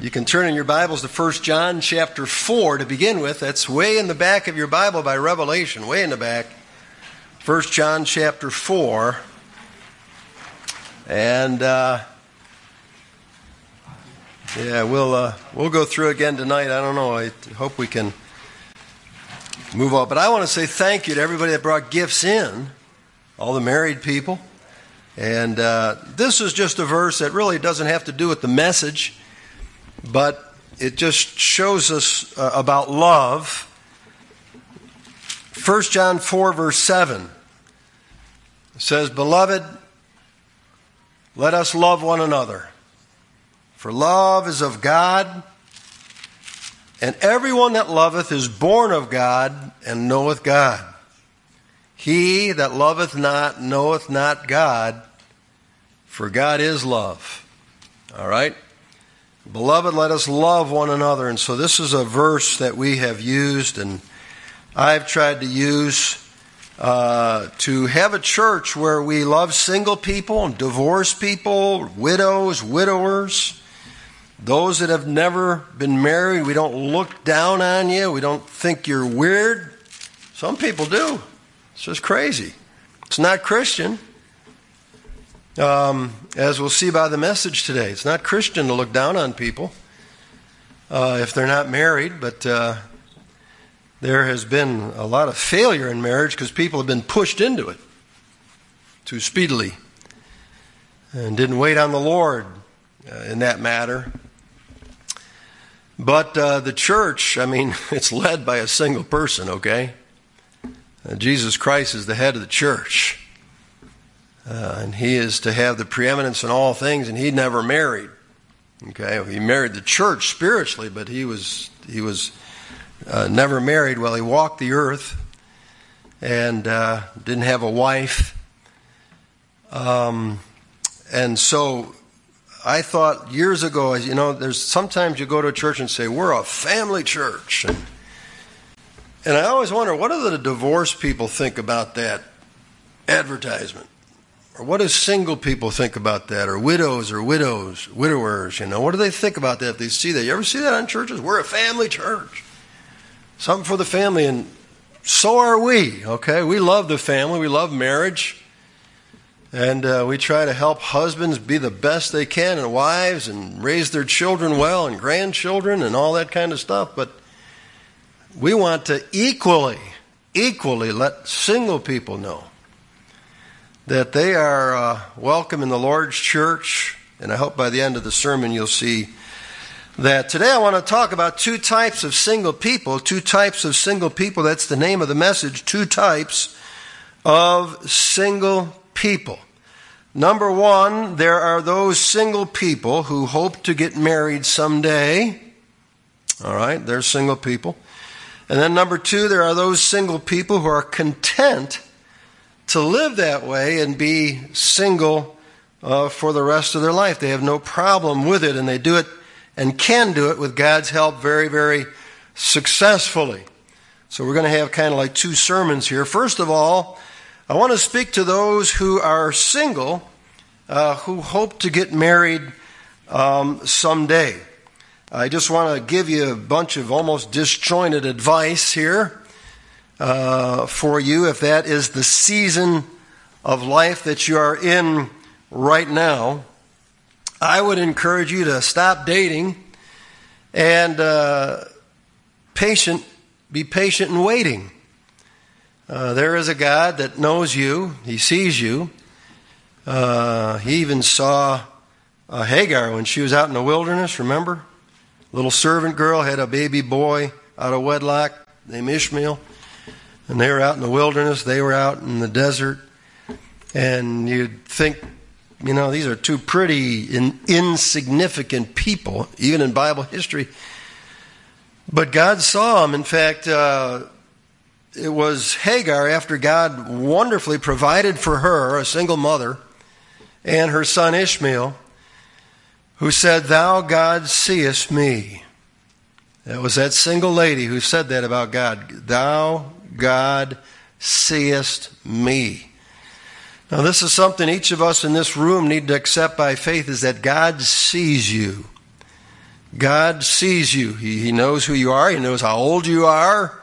You can turn in your Bibles to 1 John chapter 4 to begin with. That's way in the back of your Bible by Revelation, way in the back. 1 John chapter 4. And uh, yeah, we'll uh, we'll go through again tonight. I don't know. I hope we can move on. But I want to say thank you to everybody that brought gifts in, all the married people. And uh, this is just a verse that really doesn't have to do with the message but it just shows us uh, about love. 1 John 4, verse 7 says, Beloved, let us love one another. For love is of God, and everyone that loveth is born of God and knoweth God. He that loveth not knoweth not God, for God is love. All right? Beloved, let us love one another. And so this is a verse that we have used, and I've tried to use uh, to have a church where we love single people and divorced people, widows, widowers, those that have never been married. We don't look down on you. We don't think you're weird. Some people do. It's just crazy. It's not Christian. Um, as we'll see by the message today, it's not Christian to look down on people uh, if they're not married, but uh, there has been a lot of failure in marriage because people have been pushed into it too speedily and didn't wait on the Lord uh, in that matter. But uh, the church, I mean, it's led by a single person, okay? Uh, Jesus Christ is the head of the church. Uh, and he is to have the preeminence in all things, and he never married. Okay, he married the church spiritually, but he was he was uh, never married while he walked the earth, and uh, didn't have a wife. Um, and so, I thought years ago, you know, there's sometimes you go to a church and say we're a family church, and, and I always wonder what do the divorced people think about that advertisement? Or what do single people think about that? Or widows or widows, widowers, you know? What do they think about that if they see that? You ever see that on churches? We're a family church. Something for the family, and so are we, okay? We love the family, we love marriage. And uh, we try to help husbands be the best they can and wives and raise their children well and grandchildren and all that kind of stuff. But we want to equally, equally let single people know that they are uh, welcome in the Lord's church. And I hope by the end of the sermon you'll see that. Today I want to talk about two types of single people. Two types of single people. That's the name of the message. Two types of single people. Number one, there are those single people who hope to get married someday. All right, they're single people. And then number two, there are those single people who are content to live that way and be single uh, for the rest of their life. They have no problem with it, and they do it and can do it with God's help very, very successfully. So we're going to have kind of like two sermons here. First of all, I want to speak to those who are single, uh, who hope to get married um, someday. I just want to give you a bunch of almost disjointed advice here uh, for you if that is the season of life that you are in right now. I would encourage you to stop dating and uh, patient, be patient and waiting. Uh, there is a God that knows you, He sees you. Uh, he even saw uh, Hagar when she was out in the wilderness, remember? Little servant girl had a baby boy out of wedlock named Ishmael and they were out in the wilderness, they were out in the desert, and you'd think, you know, these are two pretty in, insignificant people, even in Bible history. But God saw them. In fact, uh, it was Hagar, after God wonderfully provided for her, a single mother, and her son Ishmael, who said, Thou, God, seest me. That was that single lady who said that about God. Thou, God seest me. Now, this is something each of us in this room need to accept by faith is that God sees you. God sees you. He, he knows who you are. He knows how old you are.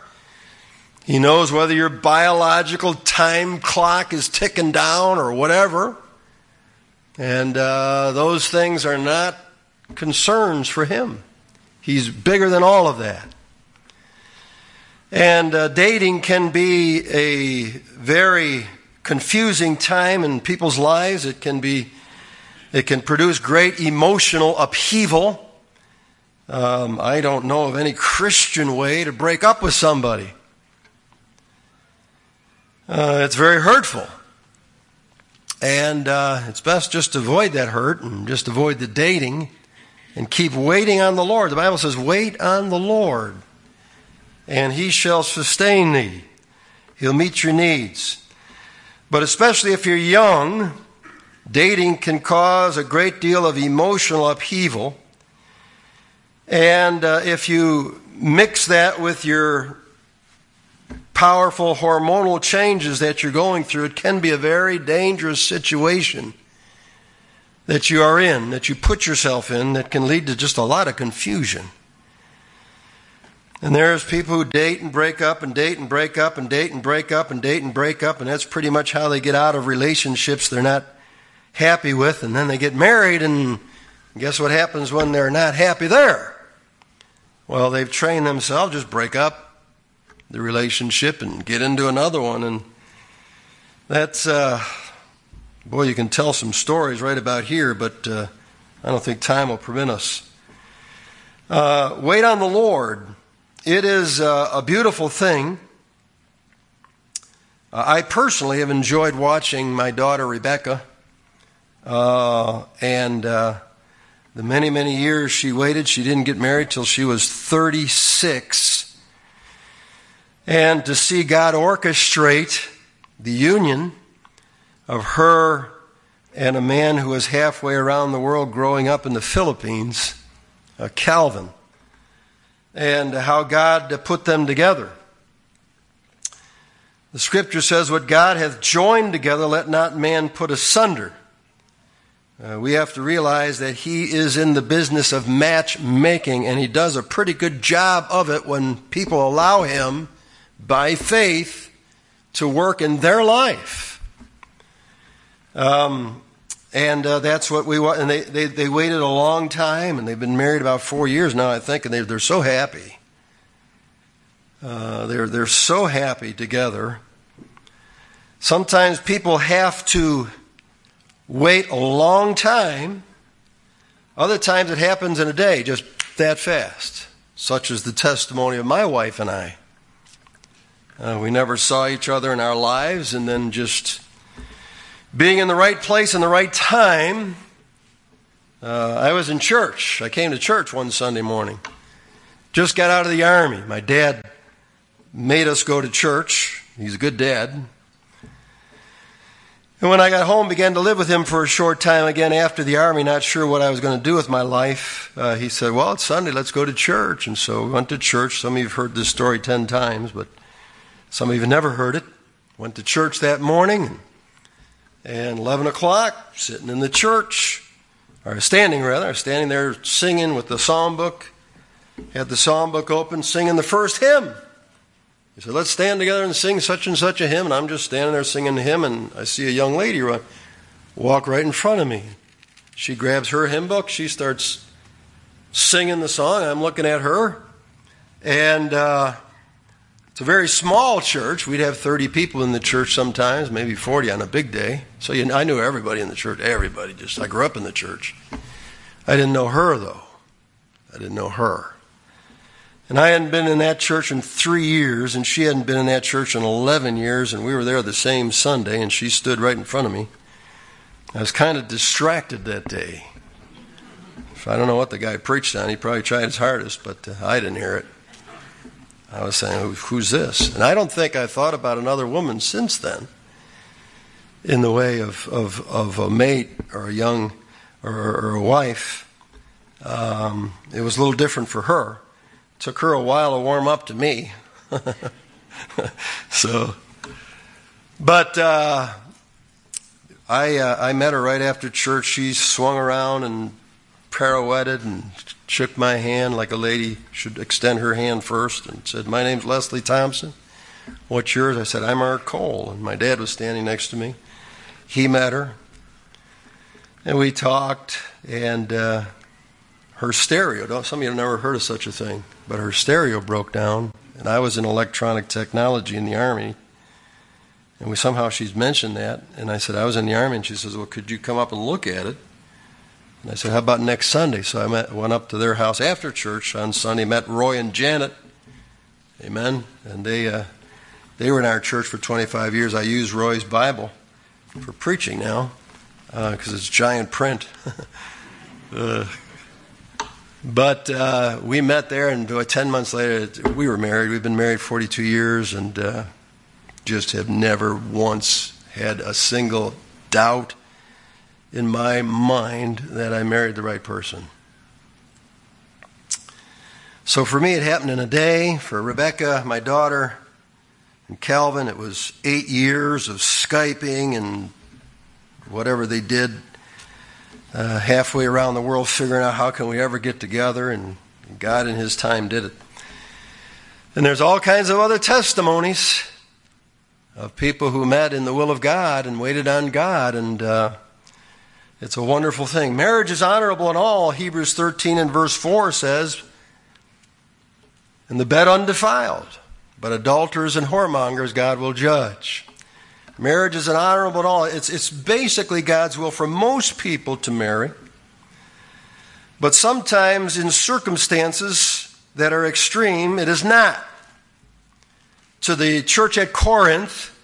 He knows whether your biological time clock is ticking down or whatever. And uh, those things are not concerns for him. He's bigger than all of that. And uh, dating can be a very confusing time in people's lives. It can be, it can produce great emotional upheaval. Um, I don't know of any Christian way to break up with somebody. Uh, it's very hurtful. And uh, it's best just to avoid that hurt and just avoid the dating and keep waiting on the Lord. The Bible says, wait on the Lord, and he shall sustain thee. He'll meet your needs. But especially if you're young, dating can cause a great deal of emotional upheaval. And uh, if you mix that with your powerful hormonal changes that you're going through, it can be a very dangerous situation that you are in, that you put yourself in, that can lead to just a lot of confusion. And there's people who date and break up and date and break up and date and break up and date and break up, and that's pretty much how they get out of relationships they're not happy with, and then they get married, and guess what happens when they're not happy there? Well, they've trained themselves, just break up, the relationship and get into another one. And that's, uh, boy, you can tell some stories right about here, but uh, I don't think time will permit us. Uh, wait on the Lord. It is uh, a beautiful thing. Uh, I personally have enjoyed watching my daughter Rebecca uh, and the many, many years she waited. She didn't get married till she was 36 and to see God orchestrate the union of her and a man who was halfway around the world growing up in the Philippines, uh, Calvin, and how God put them together. The scripture says, What God hath joined together, let not man put asunder. Uh, we have to realize that he is in the business of matchmaking, and he does a pretty good job of it when people allow him by faith to work in their life. Um, and uh, that's what we want. And they, they, they waited a long time, and they've been married about four years now, I think, and they, they're so happy. Uh, they're, they're so happy together. Sometimes people have to wait a long time. Other times it happens in a day, just that fast, such as the testimony of my wife and I. Uh, we never saw each other in our lives, and then just being in the right place in the right time. Uh, I was in church. I came to church one Sunday morning. Just got out of the army. My dad made us go to church. He's a good dad. And when I got home, began to live with him for a short time again after the army, not sure what I was going to do with my life. Uh, he said, Well, it's Sunday, let's go to church. And so we went to church. Some of you have heard this story 10 times, but some of you have never heard it. Went to church that morning, and 11 o'clock, sitting in the church, or standing rather, standing there singing with the psalm book. Had the psalm book open, singing the first hymn. He said, Let's stand together and sing such and such a hymn. And I'm just standing there singing the hymn, and I see a young lady run, walk right in front of me. She grabs her hymn book, she starts singing the song. I'm looking at her, and uh, it's a very small church. We'd have 30 people in the church sometimes, maybe 40 on a big day. So you, I knew everybody in the church, everybody. Just I grew up in the church. I didn't know her though. I didn't know her. And I hadn't been in that church in three years, and she hadn't been in that church in 11 years, and we were there the same Sunday, and she stood right in front of me. I was kind of distracted that day. I don't know what the guy preached on. He probably tried his hardest, but uh, I didn't hear it. I was saying, who's this? And I don't think I thought about another woman since then in the way of, of, of a mate or a young or, or a wife. Um, it was a little different for her. It took her a while to warm up to me. so, but uh, I, uh, I met her right after church. She swung around and pirouetted and shook my hand like a lady should extend her hand first and said, My name's Leslie Thompson. What's yours? I said, I'm Art Cole. And my dad was standing next to me. He met her. And we talked, and uh, her stereo, some of you have never heard of such a thing, but her stereo broke down. And I was in electronic technology in the Army. And we somehow she's mentioned that. And I said, I was in the Army. And she says, Well, could you come up and look at it? And I said, How about next Sunday? So I met, went up to their house after church on Sunday, met Roy and Janet. Amen. And they, uh, they were in our church for 25 years. I use Roy's Bible for preaching now because uh, it's giant print. uh, but uh, we met there, and 10 months later, we were married. We've been married 42 years and uh, just have never once had a single doubt in my mind that I married the right person. So for me, it happened in a day. For Rebecca, my daughter, and Calvin, it was eight years of Skyping and whatever they did uh, halfway around the world figuring out how can we ever get together and god in his time did it and there's all kinds of other testimonies of people who met in the will of god and waited on god and uh, it's a wonderful thing marriage is honorable in all hebrews 13 and verse 4 says and the bed undefiled but adulterers and whoremongers god will judge Marriage is an honorable in all. It's, it's basically God's will for most people to marry. But sometimes, in circumstances that are extreme, it is not. To the church at Corinth,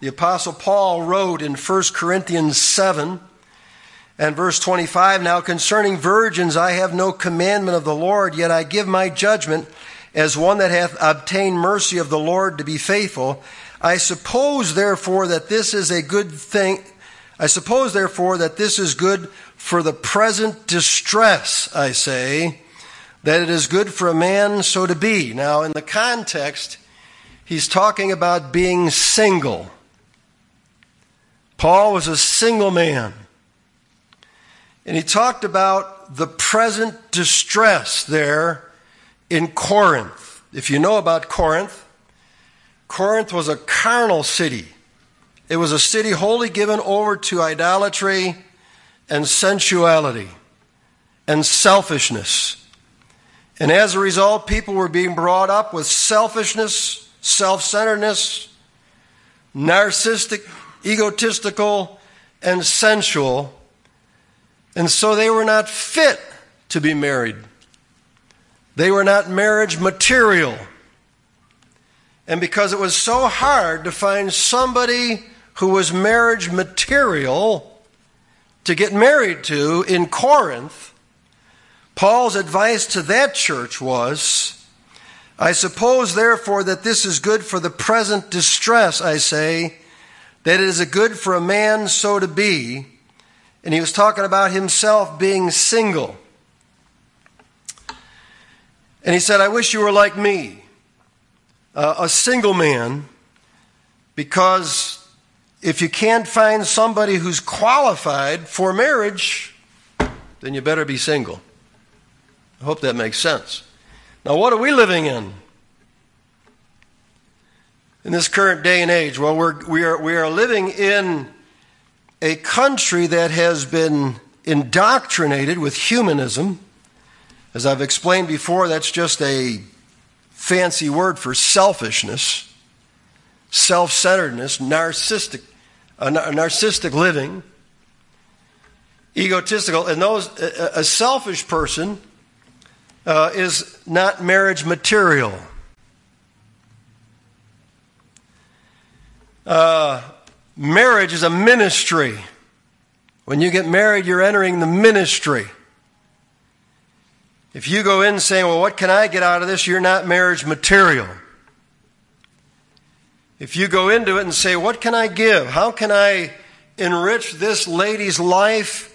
the Apostle Paul wrote in 1 Corinthians 7 and verse 25 Now concerning virgins, I have no commandment of the Lord, yet I give my judgment as one that hath obtained mercy of the Lord to be faithful. I suppose, therefore, that this is a good thing. I suppose, therefore, that this is good for the present distress, I say, that it is good for a man so to be. Now, in the context, he's talking about being single. Paul was a single man. And he talked about the present distress there in Corinth. If you know about Corinth, Corinth was a carnal city. It was a city wholly given over to idolatry and sensuality and selfishness. And as a result, people were being brought up with selfishness, self centeredness, narcissistic, egotistical, and sensual. And so they were not fit to be married. They were not marriage material. And because it was so hard to find somebody who was marriage material to get married to in Corinth, Paul's advice to that church was I suppose, therefore, that this is good for the present distress, I say, that it is a good for a man so to be. And he was talking about himself being single. And he said, I wish you were like me uh, a single man because if you can't find somebody who's qualified for marriage, then you better be single. I hope that makes sense. Now, what are we living in? In this current day and age? Well, we're, we, are, we are living in a country that has been indoctrinated with humanism. As I've explained before, that's just a fancy word for selfishness, self centeredness, narcissistic, a narcissistic living, egotistical. And those, a selfish person uh, is not marriage material. Uh, marriage is a ministry. When you get married, you're entering the ministry. If you go in saying, Well, what can I get out of this? You're not marriage material. If you go into it and say, What can I give? How can I enrich this lady's life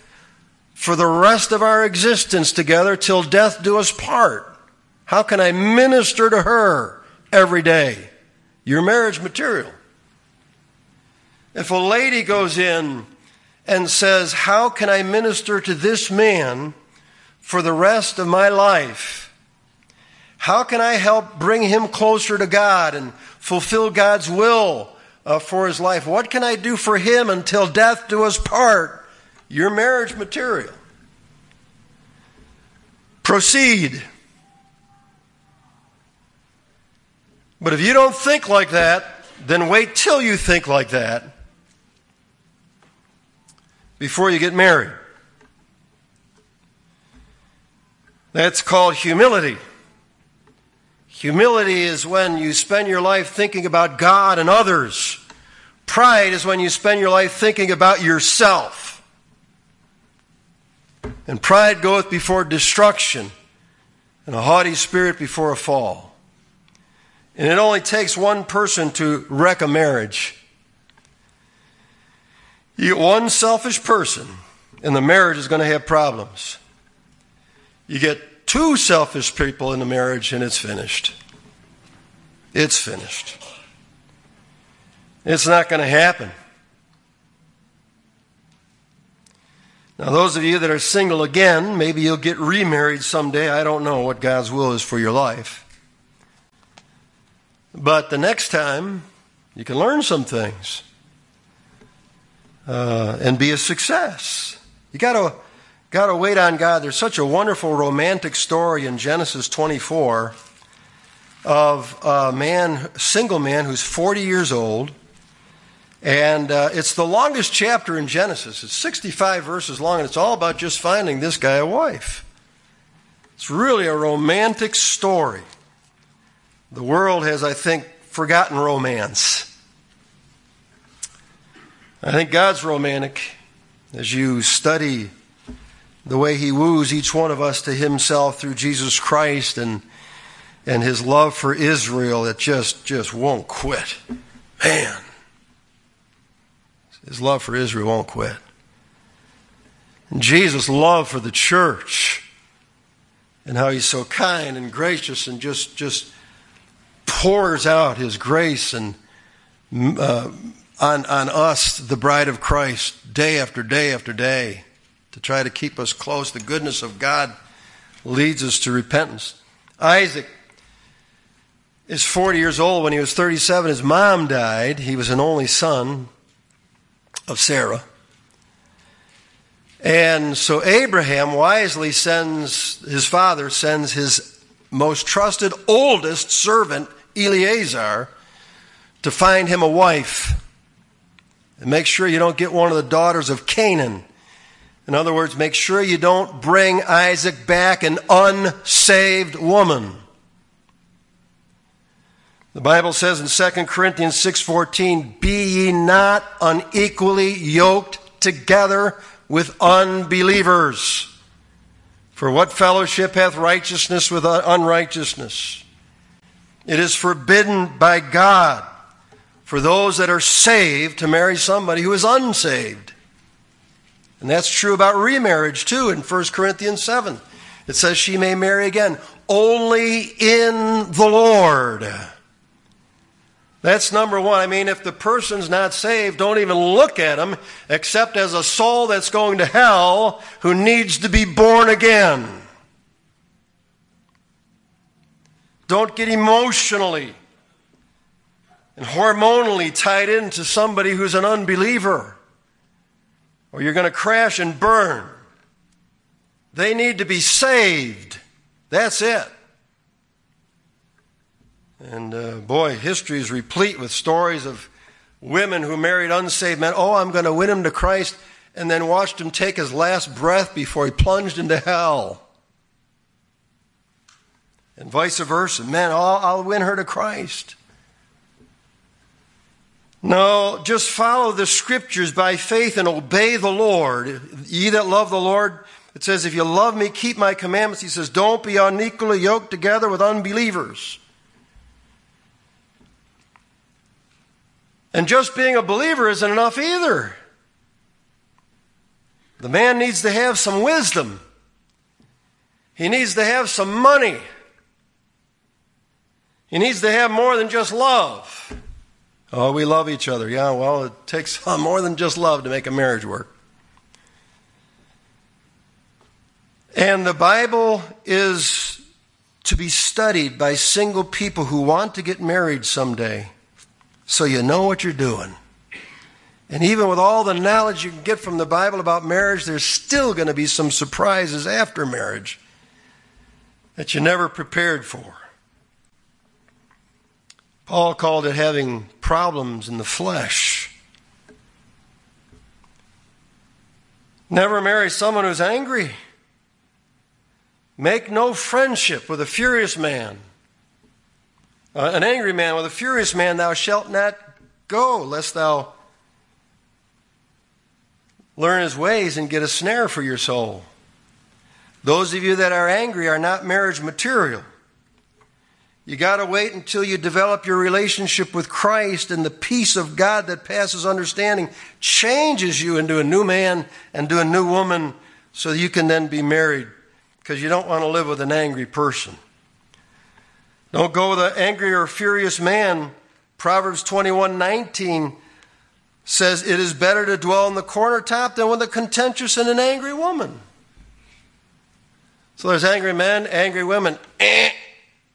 for the rest of our existence together till death do us part? How can I minister to her every day? Your marriage material. If a lady goes in and says, How can I minister to this man for the rest of my life? How can I help bring him closer to God and fulfill God's will uh, for his life? What can I do for him until death do us part? Your marriage material. Proceed. But if you don't think like that, then wait till you think like that before you get married. That's called humility. Humility is when you spend your life thinking about God and others. Pride is when you spend your life thinking about yourself. And pride goeth before destruction, and a haughty spirit before a fall. And it only takes one person to wreck a marriage. You get one selfish person, and the marriage is going to have problems. You get two selfish people in the marriage, and it's finished. It's finished. It's not going to happen. Now, those of you that are single again, maybe you'll get remarried someday. I don't know what God's will is for your life. But the next time, you can learn some things uh, and be a success. You got to Got to wait on God. There's such a wonderful romantic story in Genesis 24 of a man, single man who's 40 years old. And uh, it's the longest chapter in Genesis. It's 65 verses long, and it's all about just finding this guy a wife. It's really a romantic story. The world has, I think, forgotten romance. I think God's romantic as you study the way he woos each one of us to himself through Jesus Christ and and his love for Israel that just just won't quit. Man. His love for Israel won't quit. And Jesus' love for the church and how he's so kind and gracious and just just pours out his grace and uh, on on us, the bride of Christ, day after day after day to try to keep us close. The goodness of God leads us to repentance. Isaac is 40 years old. When he was 37, his mom died. He was an only son of Sarah. And so Abraham wisely sends, his father sends his most trusted, oldest servant, Eliezer, to find him a wife. And make sure you don't get one of the daughters of Canaan. In other words, make sure you don't bring Isaac back an unsaved woman. The Bible says in 2 Corinthians 6:14, "Be ye not unequally yoked together with unbelievers. For what fellowship hath righteousness with unrighteousness? It is forbidden by God for those that are saved to marry somebody who is unsaved." And that's true about remarriage too in 1 Corinthians 7. It says she may marry again only in the Lord. That's number one. I mean, if the person's not saved, don't even look at them except as a soul that's going to hell who needs to be born again. Don't get emotionally and hormonally tied into somebody who's an unbeliever or you're going to crash and burn. They need to be saved. That's it. And uh, boy, history is replete with stories of women who married unsaved men. Oh, I'm going to win him to Christ, and then watched him take his last breath before he plunged into hell. And vice versa. Man, I'll, I'll win her to Christ. No, just follow the scriptures by faith and obey the Lord. Ye that love the Lord, it says, if you love me, keep my commandments. He says, don't be unequally yoked together with unbelievers. And just being a believer isn't enough either. The man needs to have some wisdom. He needs to have some money. He needs to have more than just love. Oh, we love each other. Yeah, well, it takes more than just love to make a marriage work. And the Bible is to be studied by single people who want to get married someday so you know what you're doing. And even with all the knowledge you can get from the Bible about marriage, there's still going to be some surprises after marriage that you never prepared for. Paul called it having problems in the flesh. Never marry someone who's angry. Make no friendship with a furious man. Uh, an angry man with a furious man thou shalt not go, lest thou learn his ways and get a snare for your soul. Those of you that are angry are not marriage material. You got to wait until you develop your relationship with Christ and the peace of God that passes understanding changes you into a new man and to a new woman so you can then be married because you don't want to live with an angry person. Don't go with an angry or furious man. Proverbs 21 19 says, It is better to dwell in the corner top than with a contentious and an angry woman. So there's angry men, angry women. Eh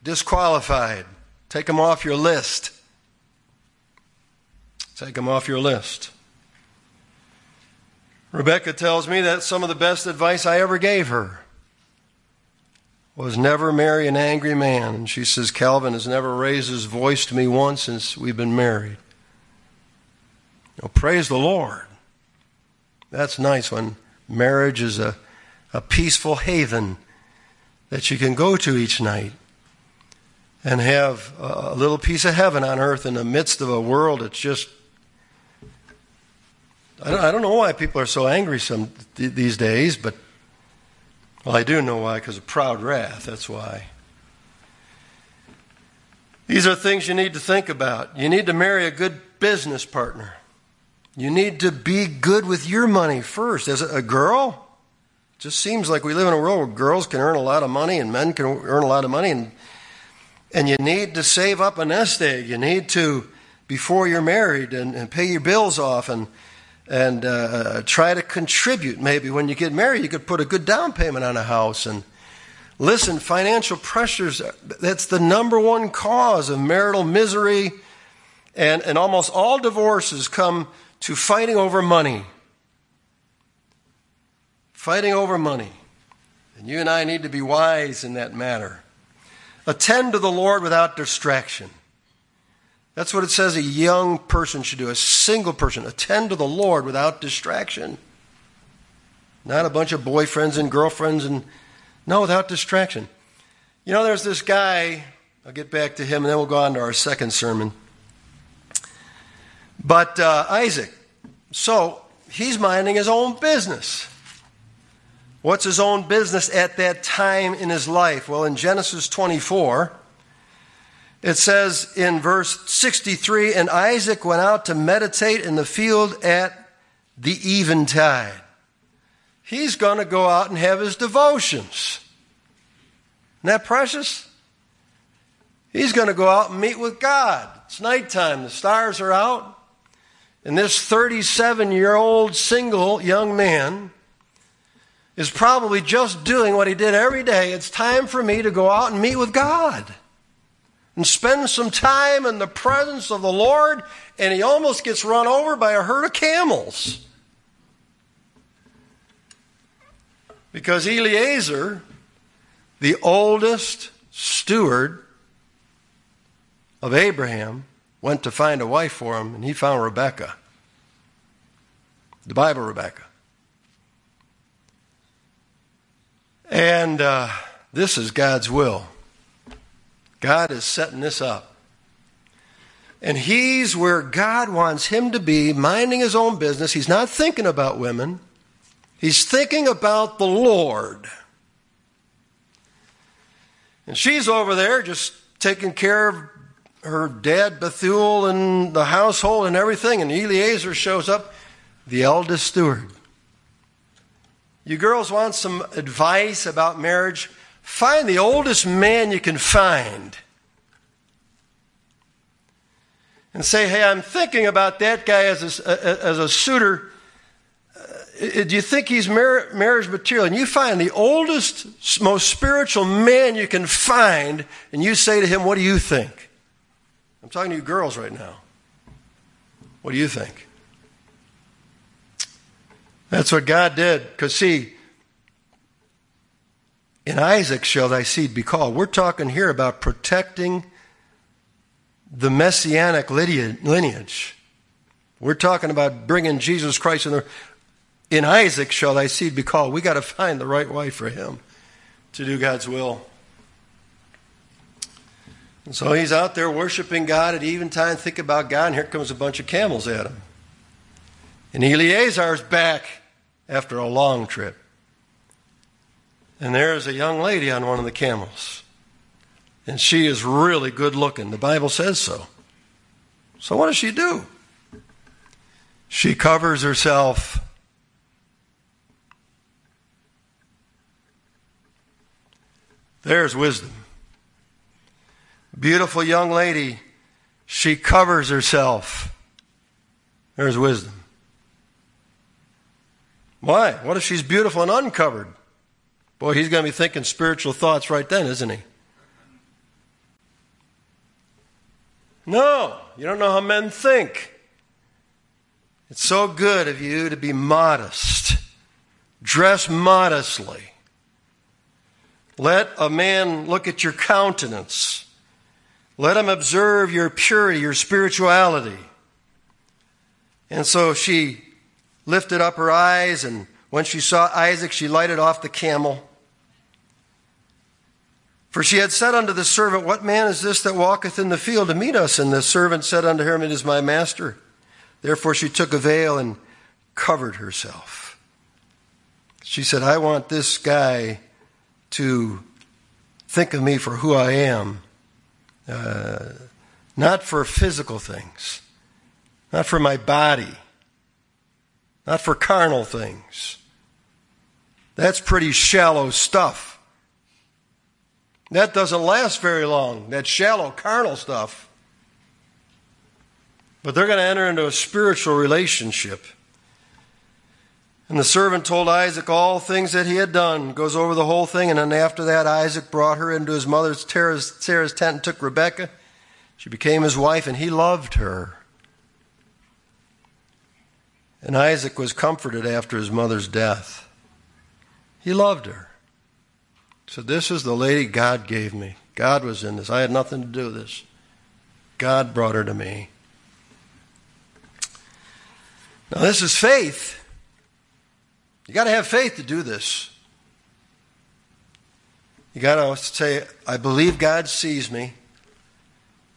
disqualified. Take them off your list. Take them off your list. Rebecca tells me that some of the best advice I ever gave her was never marry an angry man. And she says, Calvin has never raised his voice to me once since we've been married. Well, praise the Lord. That's nice when marriage is a, a peaceful haven that you can go to each night and have a little piece of heaven on earth in the midst of a world that's just. I don't, know why people are so angry some these days, but well, I do know why because of proud wrath. That's why. These are things you need to think about. You need to marry a good business partner. You need to be good with your money first. As a girl, it just seems like we live in a world where girls can earn a lot of money and men can earn a lot of money, and and you need to save up a nest egg. You need to, before you're married, and, and pay your bills off and, and uh, try to contribute. Maybe when you get married, you could put a good down payment on a house. And listen, financial pressures, that's the number one cause of marital misery. And, and almost all divorces come to fighting over money. Fighting over money. And you and I need to be wise in that matter. Attend to the Lord without distraction. That's what it says a young person should do, a single person. Attend to the Lord without distraction. Not a bunch of boyfriends and girlfriends and no, without distraction. You know, there's this guy, I'll get back to him and then we'll go on to our second sermon. But uh, Isaac, so he's minding his own business. What's his own business at that time in his life? Well, in Genesis 24, it says in verse 63 And Isaac went out to meditate in the field at the eventide. He's going to go out and have his devotions. Isn't that precious? He's going to go out and meet with God. It's nighttime, the stars are out. And this 37 year old single young man is probably just doing what he did every day. It's time for me to go out and meet with God and spend some time in the presence of the Lord, and he almost gets run over by a herd of camels. Because Eliezer, the oldest steward of Abraham, went to find a wife for him, and he found Rebekah. The Bible Rebekah. And uh, this is God's will. God is setting this up. And he's where God wants him to be, minding his own business. He's not thinking about women, he's thinking about the Lord. And she's over there just taking care of her dad Bethuel and the household and everything. And Eliezer shows up, the eldest steward. You girls want some advice about marriage? Find the oldest man you can find. And say, hey, I'm thinking about that guy as a, as a suitor. Uh, do you think he's marriage material? And you find the oldest, most spiritual man you can find, and you say to him, What do you think? I'm talking to you girls right now. What do you think? That's what God did. Because, see, in Isaac shall thy seed be called. We're talking here about protecting the messianic lineage. We're talking about bringing Jesus Christ in there. In Isaac shall thy seed be called. We got to find the right wife for him to do God's will. And so he's out there worshiping God at eventide, think about God, and here comes a bunch of camels at him. And Eliezer's back after a long trip. And there's a young lady on one of the camels. And she is really good looking. The Bible says so. So what does she do? She covers herself. There's wisdom. Beautiful young lady, she covers herself. There's wisdom. Why? What if she's beautiful and uncovered? Boy, he's going to be thinking spiritual thoughts right then, isn't he? No, you don't know how men think. It's so good of you to be modest. Dress modestly. Let a man look at your countenance. Let him observe your purity, your spirituality. And so she lifted up her eyes, and when she saw Isaac, she lighted off the camel. For she had said unto the servant, What man is this that walketh in the field to meet us? And the servant said unto her, It is my master. Therefore she took a veil and covered herself. She said, I want this guy to think of me for who I am, uh, not for physical things, not for my body, not for carnal things. That's pretty shallow stuff. That doesn't last very long, that shallow carnal stuff. But they're going to enter into a spiritual relationship. And the servant told Isaac all things that he had done, goes over the whole thing, and then after that, Isaac brought her into his mother's Sarah's, tent and took Rebekah. She became his wife, and he loved her. And Isaac was comforted after his mother's death. He loved her. So this is the lady God gave me. God was in this. I had nothing to do with this. God brought her to me. Now, this is faith. You got to have faith to do this. You got to say, I believe God sees me.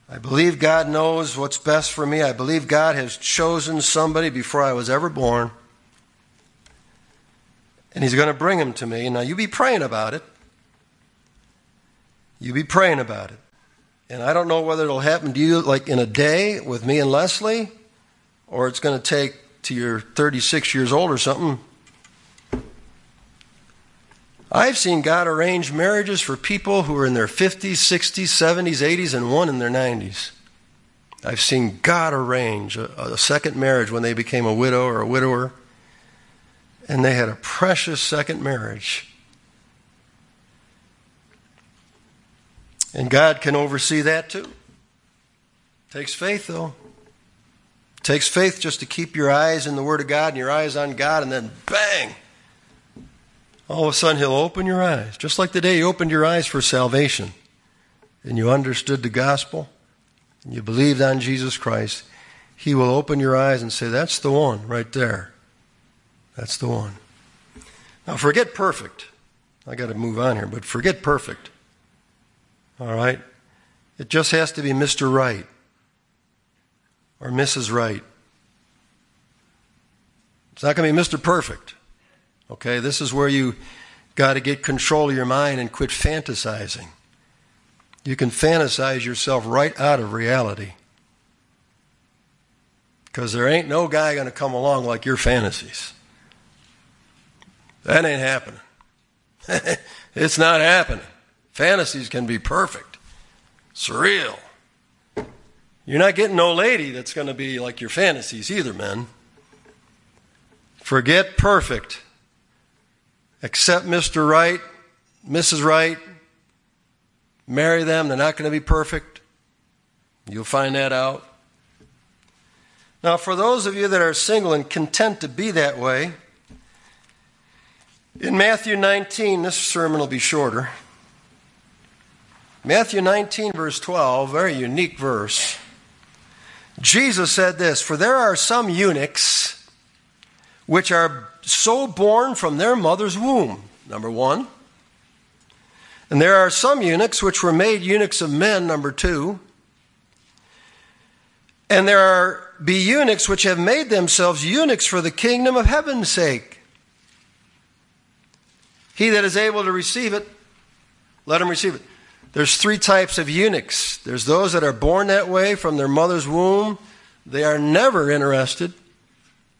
I believe God knows what's best for me. I believe God has chosen somebody before I was ever born. And He's going to bring him to me. Now, you be praying about it. You be praying about it. And I don't know whether it'll happen to you like in a day with me and Leslie, or it's going to take to your 36 years old or something. I've seen God arrange marriages for people who are in their 50s, 60s, 70s, 80s, and one in their 90s. I've seen God arrange a, a second marriage when they became a widow or a widower, and they had a precious second marriage. And God can oversee that too. Takes faith, though. Takes faith just to keep your eyes in the Word of God and your eyes on God, and then bang! All of a sudden, He'll open your eyes. Just like the day He opened your eyes for salvation, and you understood the gospel, and you believed on Jesus Christ, He will open your eyes and say, That's the one right there. That's the one. Now, forget perfect. I got to move on here, but forget perfect. All right? It just has to be Mr. Right or Mrs. Right. It's not going to be Mr. Perfect. Okay? This is where you got to get control of your mind and quit fantasizing. You can fantasize yourself right out of reality. Because there ain't no guy going to come along like your fantasies. That ain't happening. it's not happening. Fantasies can be perfect, surreal. You're not getting no lady that's going to be like your fantasies either, men. Forget perfect. Accept Mr. Right, Mrs. Right. Marry them. They're not going to be perfect. You'll find that out. Now, for those of you that are single and content to be that way, in Matthew 19, this sermon will be shorter. Matthew 19, verse 12, very unique verse. Jesus said this For there are some eunuchs which are so born from their mother's womb, number one. And there are some eunuchs which were made eunuchs of men, number two. And there are be eunuchs which have made themselves eunuchs for the kingdom of heaven's sake. He that is able to receive it, let him receive it. There's three types of eunuchs. There's those that are born that way from their mother's womb. They are never interested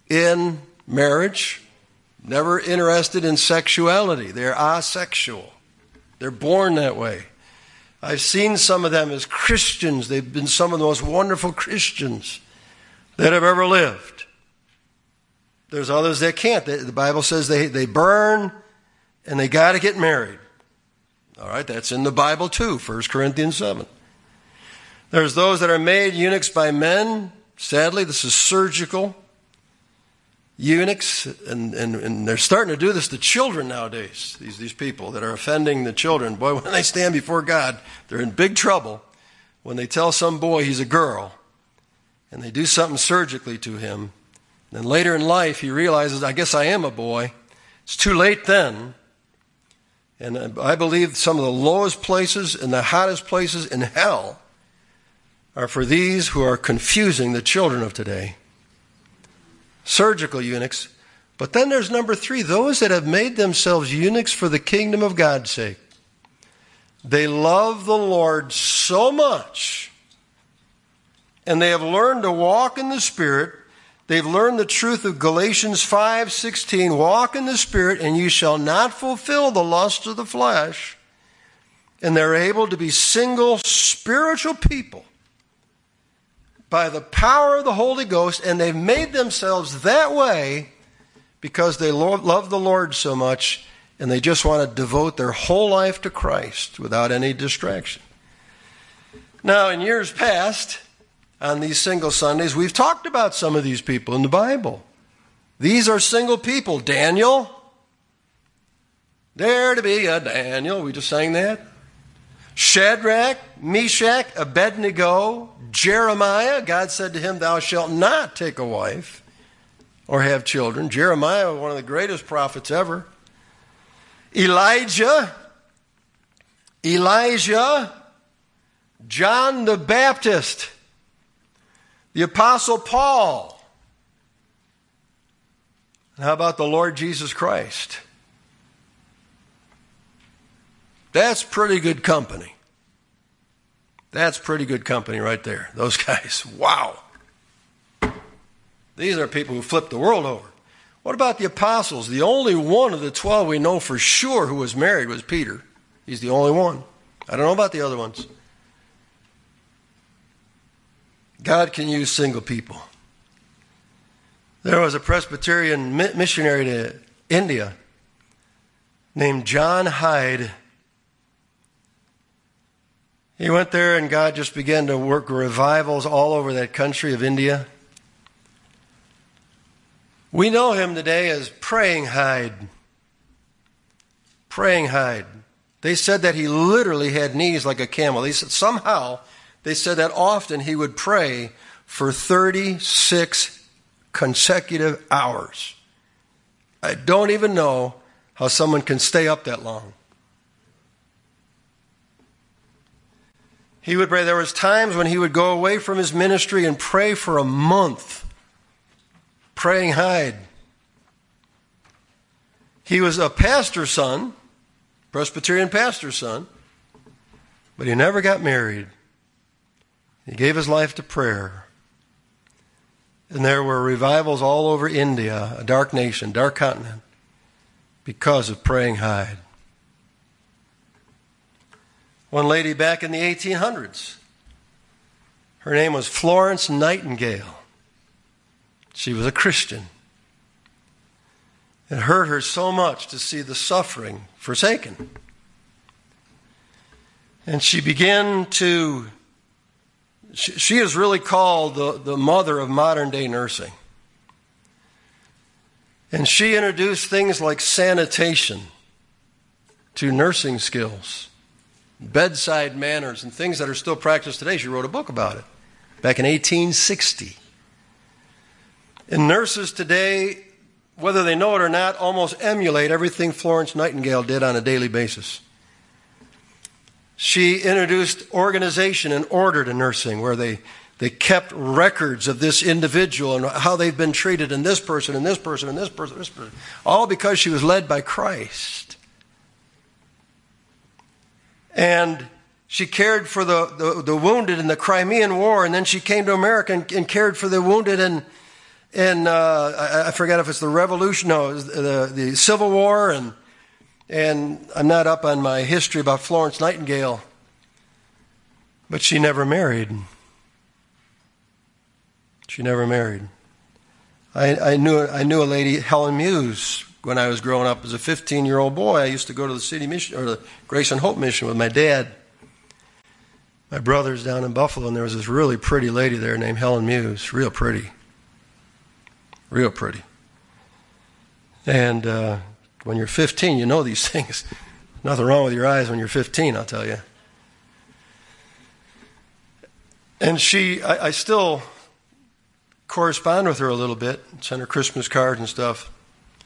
in marriage, never interested in sexuality. They're asexual. They're born that way. I've seen some of them as Christians. They've been some of the most wonderful Christians that have ever lived. There's others that can't. The Bible says they, they burn and they got to get married. All right, that's in the Bible too, 1 Corinthians 7. There's those that are made eunuchs by men. Sadly, this is surgical. Eunuchs, and, and, and they're starting to do this to children nowadays, these, these people that are offending the children. Boy, when they stand before God, they're in big trouble when they tell some boy he's a girl and they do something surgically to him. Then later in life, he realizes, I guess I am a boy. It's too late then. And uh, I believe some of the lowest places and the hottest places in hell are for these who are confusing the children of today. Surgical eunuchs. But then there's number three those that have made themselves eunuchs for the kingdom of God's sake. They love the Lord so much and they have learned to walk in the Spirit. They've learned the truth of Galatians 5:16, walk in the Spirit and you shall not fulfill the lust of the flesh. And they're able to be single spiritual people by the power of the Holy Ghost and they've made themselves that way because they love the Lord so much and they just want to devote their whole life to Christ without any distraction. Now, in years past, on these single Sundays, we've talked about some of these people in the Bible. These are single people. Daniel, there to be a Daniel. We just sang that. Shadrach, Meshach, Abednego, Jeremiah. God said to him, Thou shalt not take a wife or have children. Jeremiah, one of the greatest prophets ever. Elijah, Elijah, John the Baptist. The Apostle Paul. How about the Lord Jesus Christ? That's pretty good company. That's pretty good company right there. Those guys. Wow. These are people who flipped the world over. What about the apostles? The only one of the 12 we know for sure who was married was Peter. He's the only one. I don't know about the other ones. God can use single people. There was a Presbyterian missionary to India named John Hyde. He went there and God just began to work revivals all over that country of India. We know him today as Praying Hyde. Praying Hyde. They said that he literally had knees like a camel. They said somehow they said that often he would pray for 36 consecutive hours. I don't even know how someone can stay up that long. He would pray. There was times when he would go away from his ministry and pray for a month. Praying Hyde. He was a pastor's son, Presbyterian pastor's son, but he never got married. He gave his life to prayer. And there were revivals all over India, a dark nation, dark continent, because of Praying Hyde. One lady back in the 1800s, her name was Florence Nightingale. She was a Christian. It hurt her so much to see the suffering forsaken. And she began to, she, she is really called the, the mother of modern day nursing. And she introduced things like sanitation to nursing skills, bedside manners, and things that are still practiced today. She wrote a book about it back in 1860. And nurses today, whether they know it or not, almost emulate everything Florence Nightingale did on a daily basis. She introduced organization and order to nursing, where they, they kept records of this individual and how they've been treated, and this person, and this person, and this person, this person, all because she was led by Christ. And she cared for the, the, the, wounded in the Crimean War, and then she came to America and, and cared for the wounded in, in uh, I, I, forget if it's the Revolution, no, the, the Civil War, and, and I'm not up on my history about Florence Nightingale, but she never married. She never married. I, I, knew, I knew a lady, Helen Muse, when I was growing up as a 15 year old boy. I used to go to the city mission, or the Grace and Hope mission with my dad my brother's down in Buffalo, and there was this really pretty lady there named Helen Muse. Real pretty. Real pretty. And uh, when you're 15, you know these things. Nothing wrong with your eyes when you're 15, I'll tell you. And she, I, I still correspond with her a little bit, send her Christmas cards and stuff.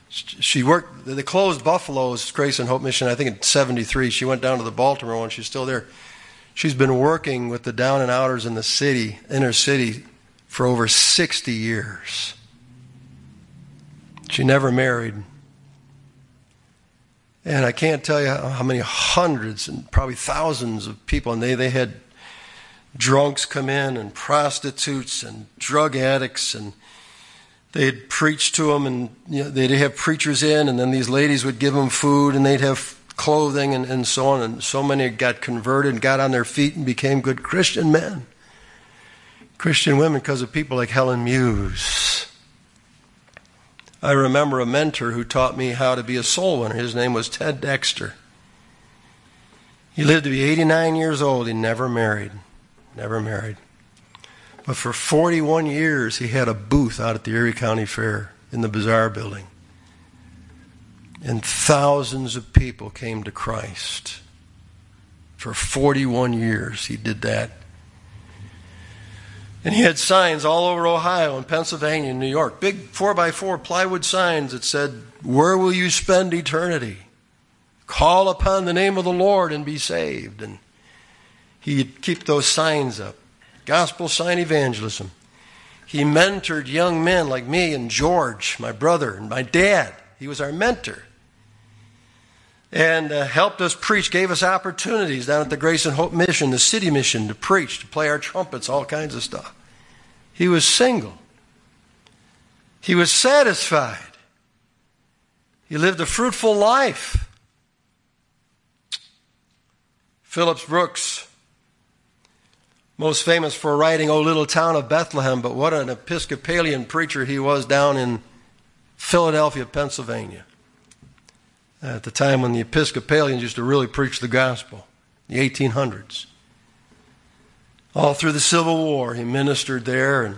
She worked, they closed Buffalo's Grace and Hope Mission, I think in 73. She went down to the Baltimore one. She's still there. She's been working with the down and outers in the city, inner city, for over 60 years. She never married. And I can't tell you how many hundreds and probably thousands of people, and they, they had drunks come in and prostitutes and drug addicts and they'd preach to them and you know, they'd have preachers in and then these ladies would give them food and they'd have clothing and, and so on. And so many got converted and got on their feet and became good Christian men, Christian women, because of people like Helen Muse. I remember a mentor who taught me how to be a soul winner. His name was Ted Dexter. He lived to be 89 years old. He never married. Never married. But for 41 years, he had a booth out at the Erie County Fair in the Bazaar building. And thousands of people came to Christ. For 41 years, he did that. And he had signs all over Ohio and Pennsylvania and New York, big 4 by 4 plywood signs that said, Where will you spend eternity? Call upon the name of the Lord and be saved. And he'd keep those signs up. Gospel sign evangelism. He mentored young men like me and George, my brother, and my dad. He was our mentor and uh, helped us preach, gave us opportunities down at the Grace and Hope Mission, the city mission, to preach, to play our trumpets, all kinds of stuff. He was single. He was satisfied. He lived a fruitful life. Phillips Brooks, most famous for writing O Little Town of Bethlehem, but what an Episcopalian preacher he was down in Philadelphia, Pennsylvania at the time when the Episcopalians used to really preach the gospel, the 1800s. All through the Civil War, he ministered there and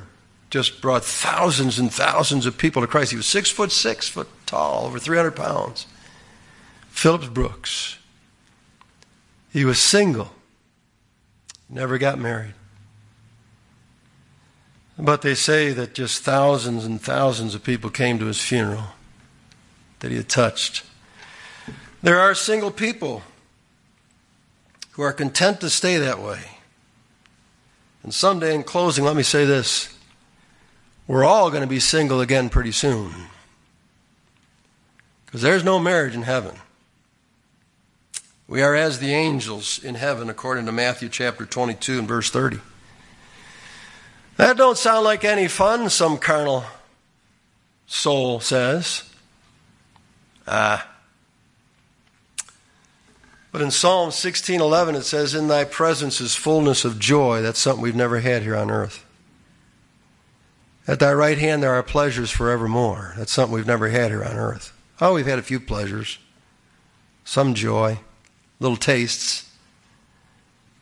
just brought thousands and thousands of people to Christ. He was six foot six foot tall, over 300 pounds. Phillips Brooks. He was single, never got married. But they say that just thousands and thousands of people came to his funeral that he had touched. There are single people who are content to stay that way. And someday, in closing, let me say this we're all going to be single again pretty soon. Because there's no marriage in heaven. We are as the angels in heaven, according to Matthew chapter 22 and verse 30. That don't sound like any fun, some carnal soul says. Ah. But in Psalm 16:11 it says in thy presence is fullness of joy. That's something we've never had here on earth. At thy right hand there are pleasures forevermore. That's something we've never had here on earth. Oh, we've had a few pleasures, some joy, little tastes,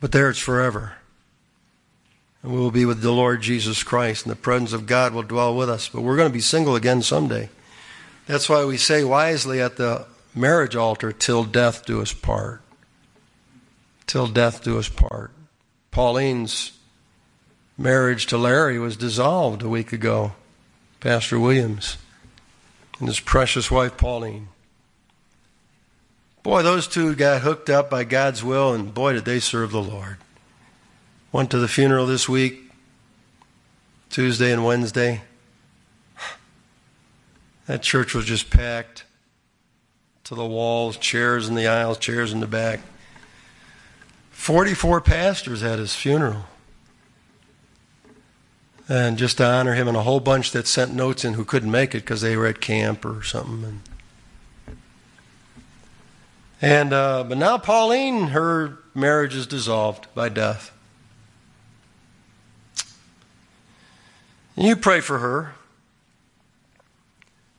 but there it's forever. And we will be with the Lord Jesus Christ, and the presence of God will dwell with us. But we're going to be single again someday. That's why we say wisely at the marriage altar, till death do us part. Till death do us part. Pauline's marriage to Larry was dissolved a week ago. Pastor Williams and his precious wife Pauline. Boy, those two got hooked up by God's will, and boy, did they serve the Lord. Went to the funeral this week, Tuesday and Wednesday. That church was just packed to the walls, chairs in the aisles, chairs in the back. 44 pastors at his funeral. And just to honor him, and a whole bunch that sent notes in who couldn't make it because they were at camp or something. And and uh, but now Pauline, her marriage is dissolved by death. You pray for her.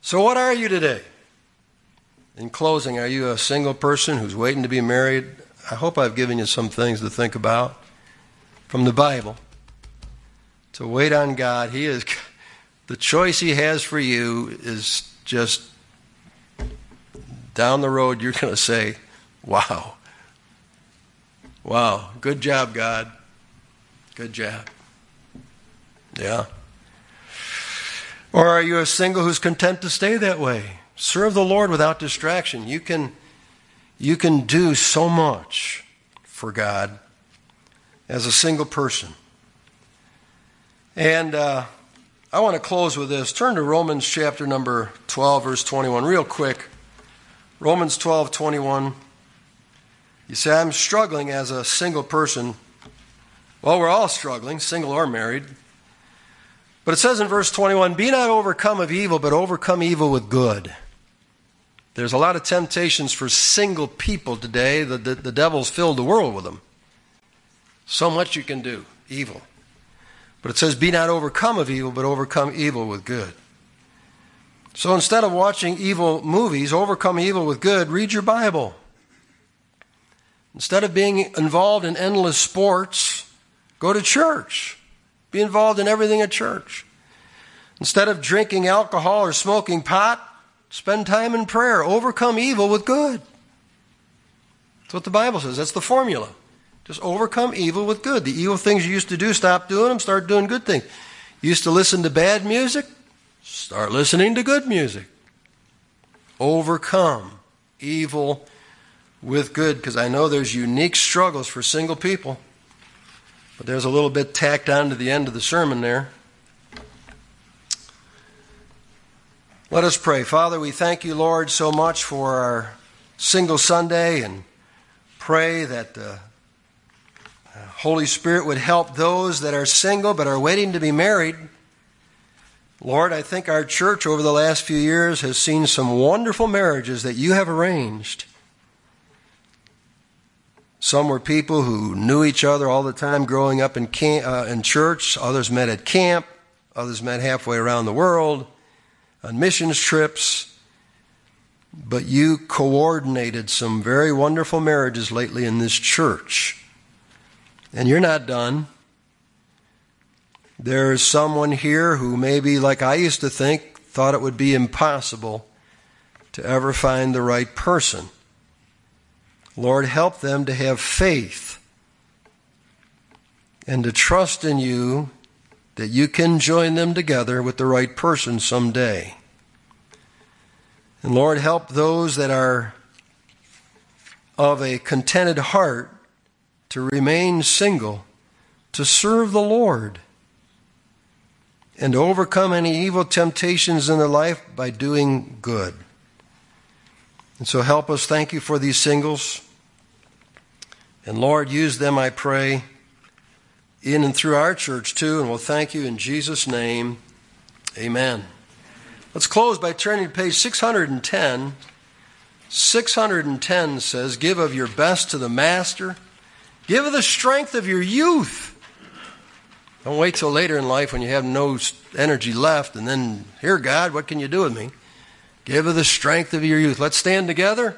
So, what are you today? In closing, are you a single person who's waiting to be married? I hope I've given you some things to think about from the Bible. To wait on God, He is the choice He has for you is just down the road, you're going to say, Wow. Wow. Good job, God. Good job. Yeah. Or are you a single who's content to stay that way? Serve the Lord without distraction. You can, you can do so much for God as a single person. And uh, I want to close with this. Turn to Romans chapter number 12, verse 21, real quick. Romans 12, 21. You say, I'm struggling as a single person. Well, we're all struggling, single or married. But it says in verse 21 Be not overcome of evil, but overcome evil with good. There's a lot of temptations for single people today. The, the, the devil's filled the world with them. So much you can do, evil. But it says, Be not overcome of evil, but overcome evil with good. So instead of watching evil movies, overcome evil with good, read your Bible. Instead of being involved in endless sports, go to church. Be involved in everything at church. Instead of drinking alcohol or smoking pot, spend time in prayer. Overcome evil with good. That's what the Bible says. That's the formula. Just overcome evil with good. The evil things you used to do, stop doing them, start doing good things. You used to listen to bad music, Start listening to good music. Overcome evil with good, because I know there's unique struggles for single people. But there's a little bit tacked on to the end of the sermon there. Let us pray. Father, we thank you, Lord, so much for our single Sunday and pray that the uh, Holy Spirit would help those that are single but are waiting to be married Lord, I think our church over the last few years has seen some wonderful marriages that you have arranged. Some were people who knew each other all the time growing up in, camp, uh, in church. Others met at camp. Others met halfway around the world on missions trips. But you coordinated some very wonderful marriages lately in this church. And you're not done. There's someone here who maybe, like I used to think, thought it would be impossible to ever find the right person. Lord, help them to have faith and to trust in you that you can join them together with the right person someday. And Lord, help those that are of a contented heart to remain single, to serve the Lord and to overcome any evil temptations in their life by doing good. And so help us. Thank you for these singles. And Lord, use them, I pray, in and through our church too. And we'll thank you in Jesus' name. Amen. Let's close by turning to page 610. 610 says, Give of your best to the Master, give of the strength of your youth. Don't wait till later in life when you have no energy left and then, here, God, what can you do with me? Give of the strength of your youth. Let's stand together.